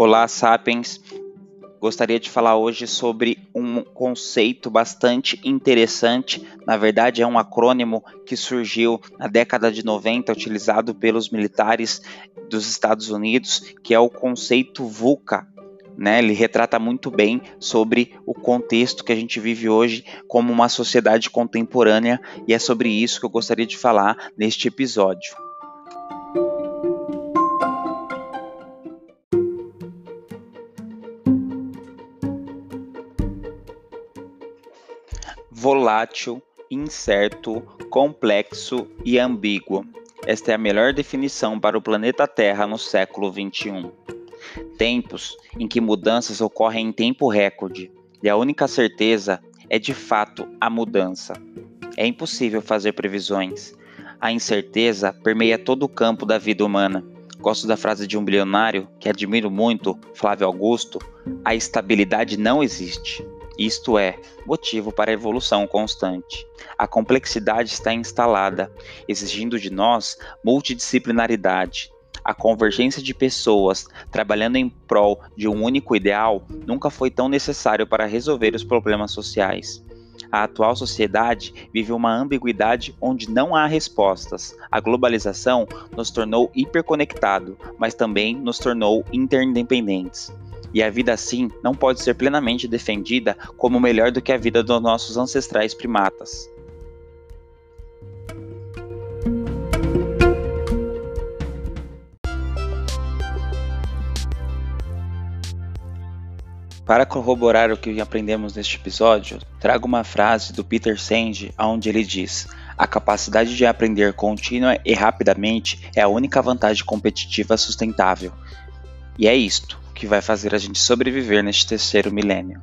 Olá, Sapiens! Gostaria de falar hoje sobre um conceito bastante interessante. Na verdade, é um acrônimo que surgiu na década de 90, utilizado pelos militares dos Estados Unidos, que é o conceito VUCA. Né? Ele retrata muito bem sobre o contexto que a gente vive hoje como uma sociedade contemporânea, e é sobre isso que eu gostaria de falar neste episódio. Volátil, incerto, complexo e ambíguo. Esta é a melhor definição para o planeta Terra no século XXI. Tempos em que mudanças ocorrem em tempo recorde, e a única certeza é de fato a mudança. É impossível fazer previsões. A incerteza permeia todo o campo da vida humana. Gosto da frase de um bilionário que admiro muito, Flávio Augusto: a estabilidade não existe. Isto é, motivo para a evolução constante. A complexidade está instalada, exigindo de nós multidisciplinaridade. A convergência de pessoas trabalhando em prol de um único ideal nunca foi tão necessário para resolver os problemas sociais. A atual sociedade vive uma ambiguidade onde não há respostas. A globalização nos tornou hiperconectado, mas também nos tornou interdependentes. E a vida assim não pode ser plenamente defendida como melhor do que a vida dos nossos ancestrais primatas. Para corroborar o que aprendemos neste episódio, trago uma frase do Peter Senge, onde ele diz: A capacidade de aprender contínua e rapidamente é a única vantagem competitiva sustentável. E é isto que vai fazer a gente sobreviver neste terceiro milênio.